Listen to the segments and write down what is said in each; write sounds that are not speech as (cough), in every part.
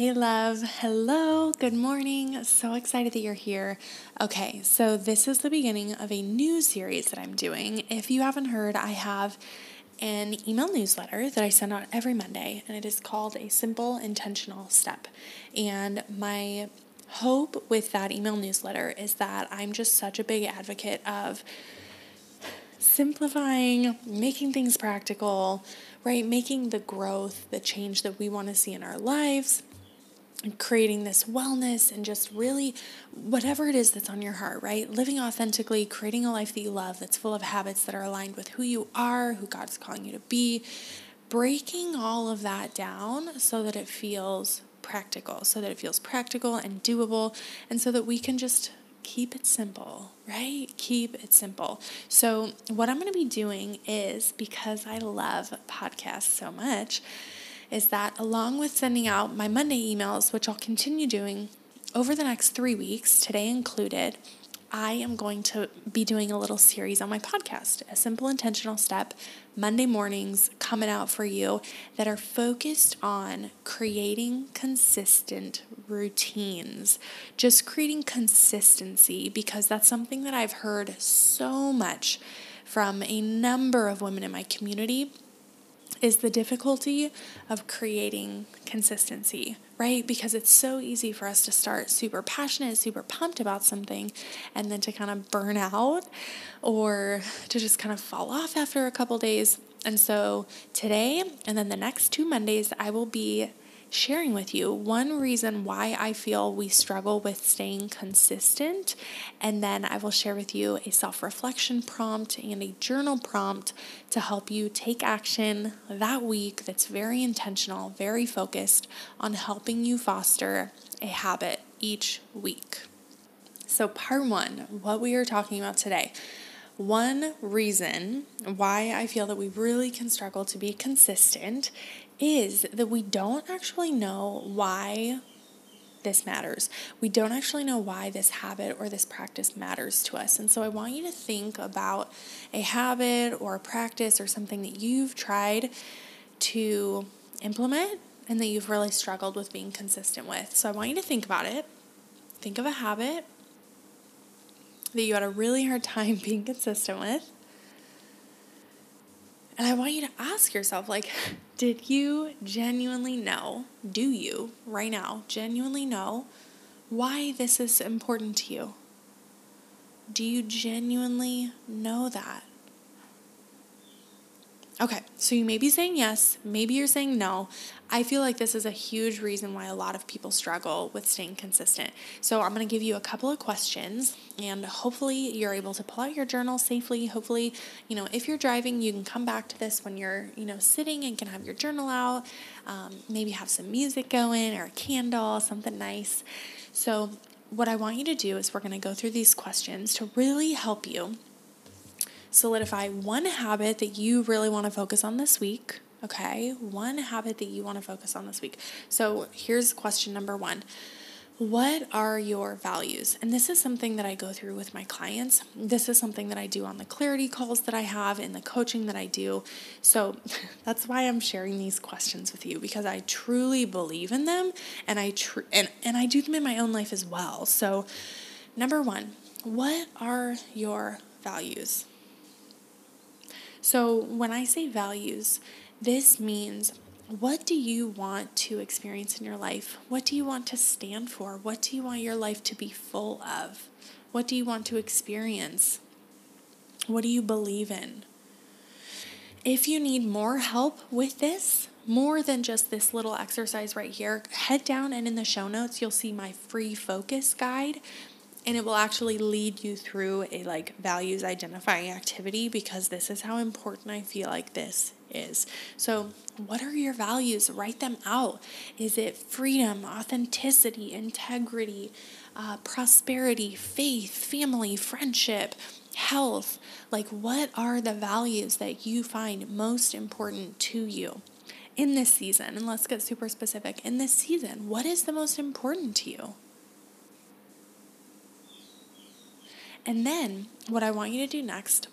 Hey, love. Hello. Good morning. So excited that you're here. Okay, so this is the beginning of a new series that I'm doing. If you haven't heard, I have an email newsletter that I send out every Monday, and it is called A Simple Intentional Step. And my hope with that email newsletter is that I'm just such a big advocate of simplifying, making things practical, right? Making the growth, the change that we want to see in our lives, creating this wellness and just really whatever it is that's on your heart, right? Living authentically, creating a life that you love that's full of habits that are aligned with who you are, who God's calling you to be, breaking all of that down so that it feels practical, so that it feels practical and doable, and so that we can just keep it simple, right? Keep it simple. So, what I'm going to be doing is because I love podcasts so much, is that along with sending out my Monday emails, which I'll continue doing over the next three weeks, today included, I am going to be doing a little series on my podcast, A Simple Intentional Step, Monday mornings coming out for you that are focused on creating consistent routines, just creating consistency, because that's something that I've heard so much from a number of women in my community is the difficulty of creating consistency, right? Because it's so easy for us to start super passionate, super pumped about something, and then to kind of burn out or to just kind of fall off after a couple days. And so today and then the next two Mondays, I will be sharing with you one reason why I feel we struggle with staying consistent. And then I will share with you a self reflection prompt and a journal prompt to help you take action that week that's very intentional, very focused on helping you foster a habit each week. So, part one, what we are talking about today. One reason why I feel that we really can struggle to be consistent is that we don't actually know why this matters. We don't actually know why this habit or this practice matters to us. And so I want you to think about a habit or a practice or something that you've tried to implement and that you've really struggled with being consistent with. So I want you to think about it. Think of a habit that you had a really hard time (laughs) being consistent with. And I want you to ask yourself like, (laughs) did you genuinely know, do you right now genuinely know why this is important to you? Do you genuinely know that? Okay, so you may be saying yes, maybe you're saying no. I feel like this is a huge reason why a lot of people struggle with staying consistent. So I'm to give you a couple of questions and hopefully you're able to pull out your journal safely. Hopefully, you know, if you're driving, you can come back to this when you're, you know, sitting and can have your journal out. Um, maybe have some music going or a candle, something nice. So what I want you to do is we're to go through these questions to really help you solidify one habit that you really want to focus on this week. Okay, one habit that you want to focus on this week. So here's question number one What are your values? And this is something that I go through with my clients. This is something that I do on the clarity calls that I have in the coaching that I do. So (laughs) that's why I'm sharing these questions with you because I truly believe in them and I tr- and, and I do them in my own life as well. So number one, what are your values? So, when I say values, this means what do you want to experience in your life? What do you want to stand for? What do you want your life to be full of? What do you want to experience? What do you believe in? If you need more help with this, more than just this little exercise right here, head down and in the show notes, you'll see my free focus guide and it will actually lead you through a like values identifying activity because this is how important I feel like this is. So, what are your values? Write them out. Is it freedom, authenticity, integrity, uh, prosperity, faith, family, friendship, health? Like, what are the values that you find most important to you? In this season, and let's get super specific. In this season, what is the most important to you? And then what I want you to do next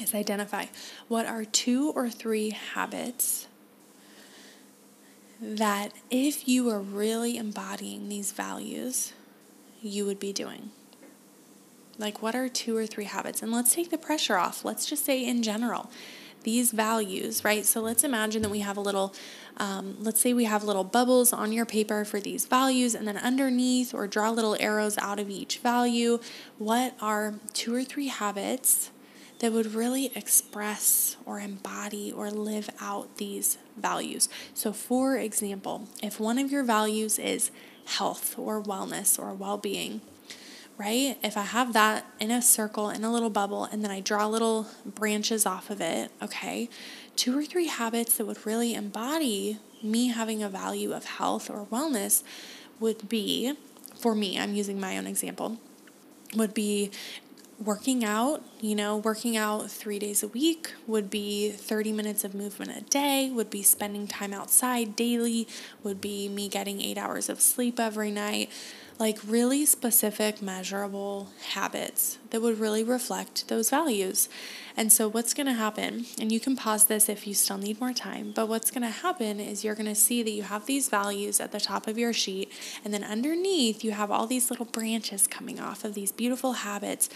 is identify what are two or three habits that if you were really embodying these values, you would be doing? Like, what are two or three habits? And let's take the pressure off. Let's just say, in general, these values, right? So let's imagine that we have a little, um, let's say we have little bubbles on your paper for these values, and then underneath, or draw little arrows out of each value. What are two or three habits that would really express or embody or live out these values? So, for example, if one of your values is health or wellness or well being, right? If I have that in a circle, in a little bubble, and then I draw little branches off of it, okay, two or three habits that would really embody me having a value of health or wellness would be, for me, I'm using my own example, would be working out, you know, working out three days a week would be 30 minutes of movement a day, would be spending time outside daily, would be me getting eight hours of sleep every night like really specific, measurable habits that would really reflect those values. And so, what's going to happen, and you can pause this if you still need more time, but what's going to happen is you're going to see that you have these values at the top of your sheet, and then underneath, you have all these little branches coming off of these beautiful habits.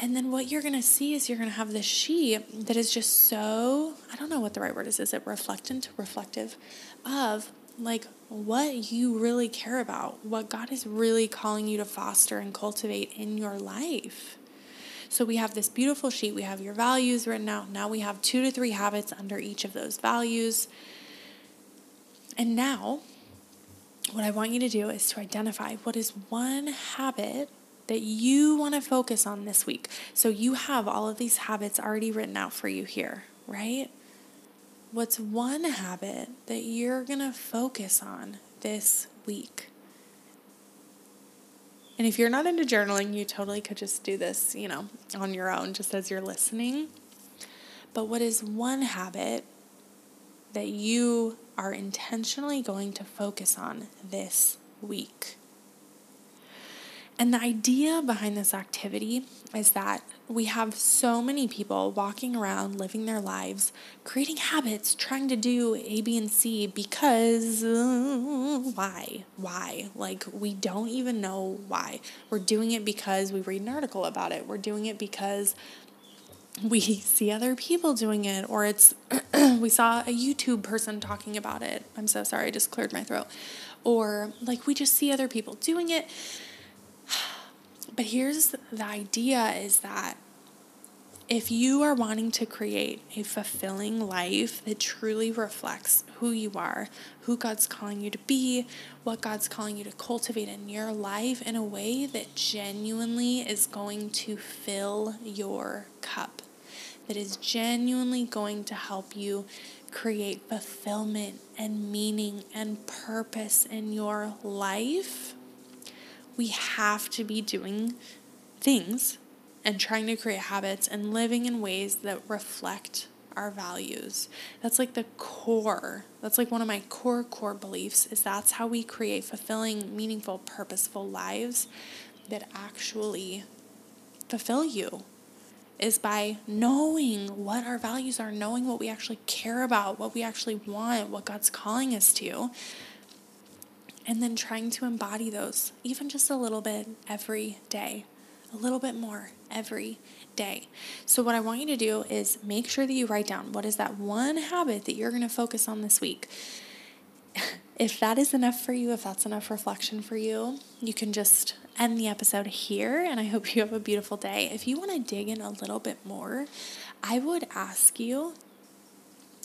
And then what you're going to see is you're going to have this sheet that is just so, I don't know what the right word is. Is it reflectant, reflective of like what you really care about, what God is really calling you to foster and cultivate in your life. So we have this beautiful sheet. We have your values written out. Now we have two to three habits under each of those values. And now, what I want you to do is to identify what is one habit that you want to focus on this week. So you have all of these habits already written out for you here, right? What's one habit that you're going to focus on this week? And if you're not into journaling, you totally could just do this, you know, on your own, just as you're listening. But what is one habit that you are intentionally going to focus on this week? And the idea behind this activity is that we have so many people walking around living their lives, creating habits, trying to do A, B, and C because uh, why? Why? Like, we don't even know why. We're doing it because we read an article about it, we're doing it because we see other people doing it, or it's (clears throat) we saw a YouTube person talking about it. I'm so sorry, I just cleared my throat. Or like we just see other people doing it but here's the idea is that if you are wanting to create a fulfilling life that truly reflects who you are, who God's calling you to be, what God's calling you to cultivate in your life in a way that genuinely is going to fill your cup, that is genuinely going to help you create fulfillment and meaning and purpose in your life we have to be doing things and trying to create habits and living in ways that reflect our values. That's like the core. That's like one of my core core beliefs is that's how we create fulfilling, meaningful, purposeful lives that actually fulfill you is by knowing what our values are, knowing what we actually care about, what we actually want, what God's calling us to, and then trying to embody those, even just a little bit every day, a little bit more every day. So, what I want you to do is make sure that you write down what is that one habit that you're going to focus on this week. (laughs) If that is enough for you, if that's enough reflection for you, you can just end the episode here. And I hope you have a beautiful day. If you want to dig in a little bit more, I would ask you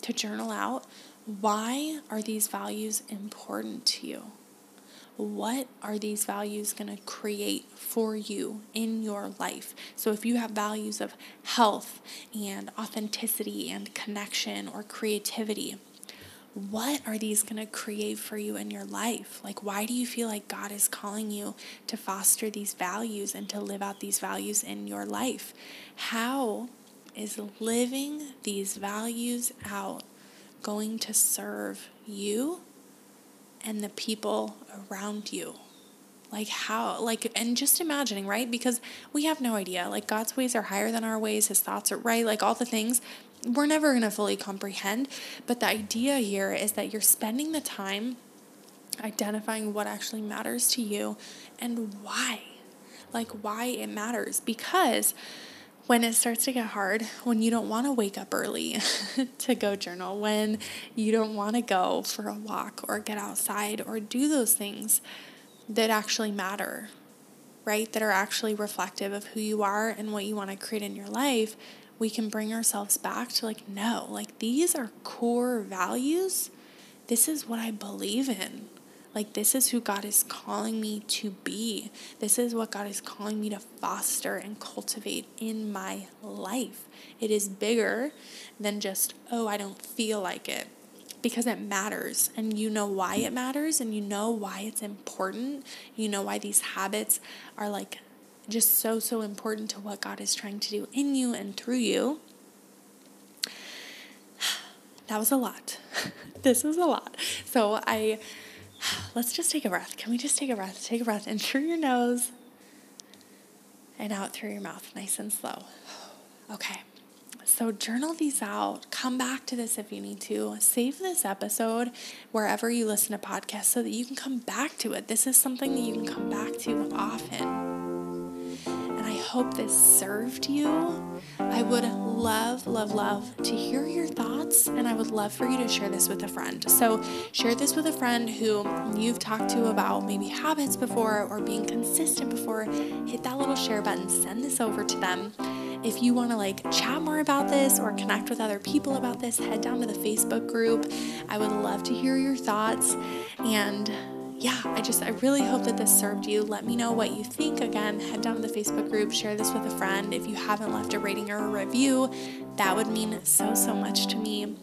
to journal out why are these values important to you? What are these values going to create for you in your life? So, if you have values of health and authenticity and connection or creativity, what are these going to create for you in your life? Like, why do you feel like God is calling you to foster these values and to live out these values in your life? How is living these values out going to serve you and the people around you. Like how, like, and just imagining, right? Because we have no idea. Like, God's ways are higher than our ways, His thoughts are right, like all the things. we're never going to fully comprehend. But the idea here is that you're spending the time identifying what actually matters to you and why. Like, why it matters. Because when it starts to get hard, when you don't want to wake up early (laughs) to go journal, when you don't want to go for a walk or get outside or do those things that actually matter, right? That are actually reflective of who you are and what you want to create in your life, we can bring ourselves back to like, no, like these are core values. This is what I believe in. Like, this is who God is calling me to be. This is what God is calling me to foster and cultivate in my life. It is bigger than just, oh, I don't feel like it. Because it matters, and you know why it matters, and you know why it's important. You know why these habits are like just so, so important to what God is trying to do in you and through you. (sighs) That was a lot. (laughs) this was a lot. So I (sighs) let's just take a breath. Can we just take a breath? Take a breath in through your nose and out through your mouth, nice and slow. Okay. So, journal these out. Come back to this if you need to. Save this episode wherever you listen to podcasts so that you can come back to it. This is something that you can come back to often And I hope this served you. I would love, love, love to hear your thoughts, and I would love for you to share this with a friend. So, share this with a friend who you've talked to about maybe habits before or being consistent before. Hit that little share button, send this over to them. If you want to like chat more about this or connect with other people about this, head down to the Facebook group. I would love to hear your thoughts and yeah, I just, I really hope that this served you. Let me know what you think. Again, head down to the Facebook group, share this with a friend. If you haven't left a rating or a review, that would mean so, so much to me.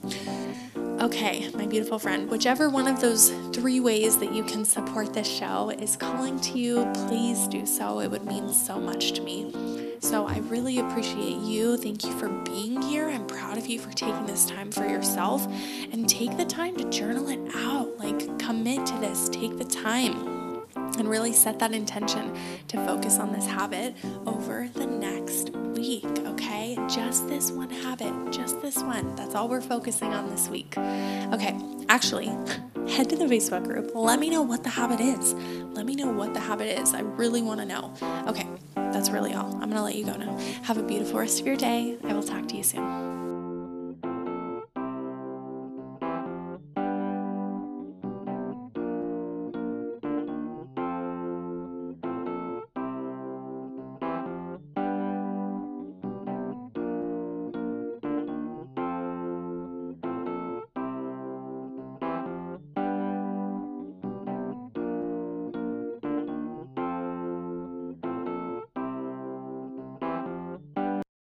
Okay, my beautiful friend, whichever one of those three ways that you can support this show is calling to you, please do so. It would mean so much to me. So I really appreciate you. Thank you for being here. I'm proud of you for taking this time for yourself and take the time to journal it out. Like, commit to this, take the time and really set that intention to focus on this habit over the next week, okay? Just this one habit, just this one. That's all we're focusing on this week. Okay, actually, (laughs) head to the Facebook group. Let me know what the habit is. Let me know what the habit is. I really want to know. Okay, that's really all. I'm going to let you go now. Have a beautiful rest of your day. I will talk to you soon.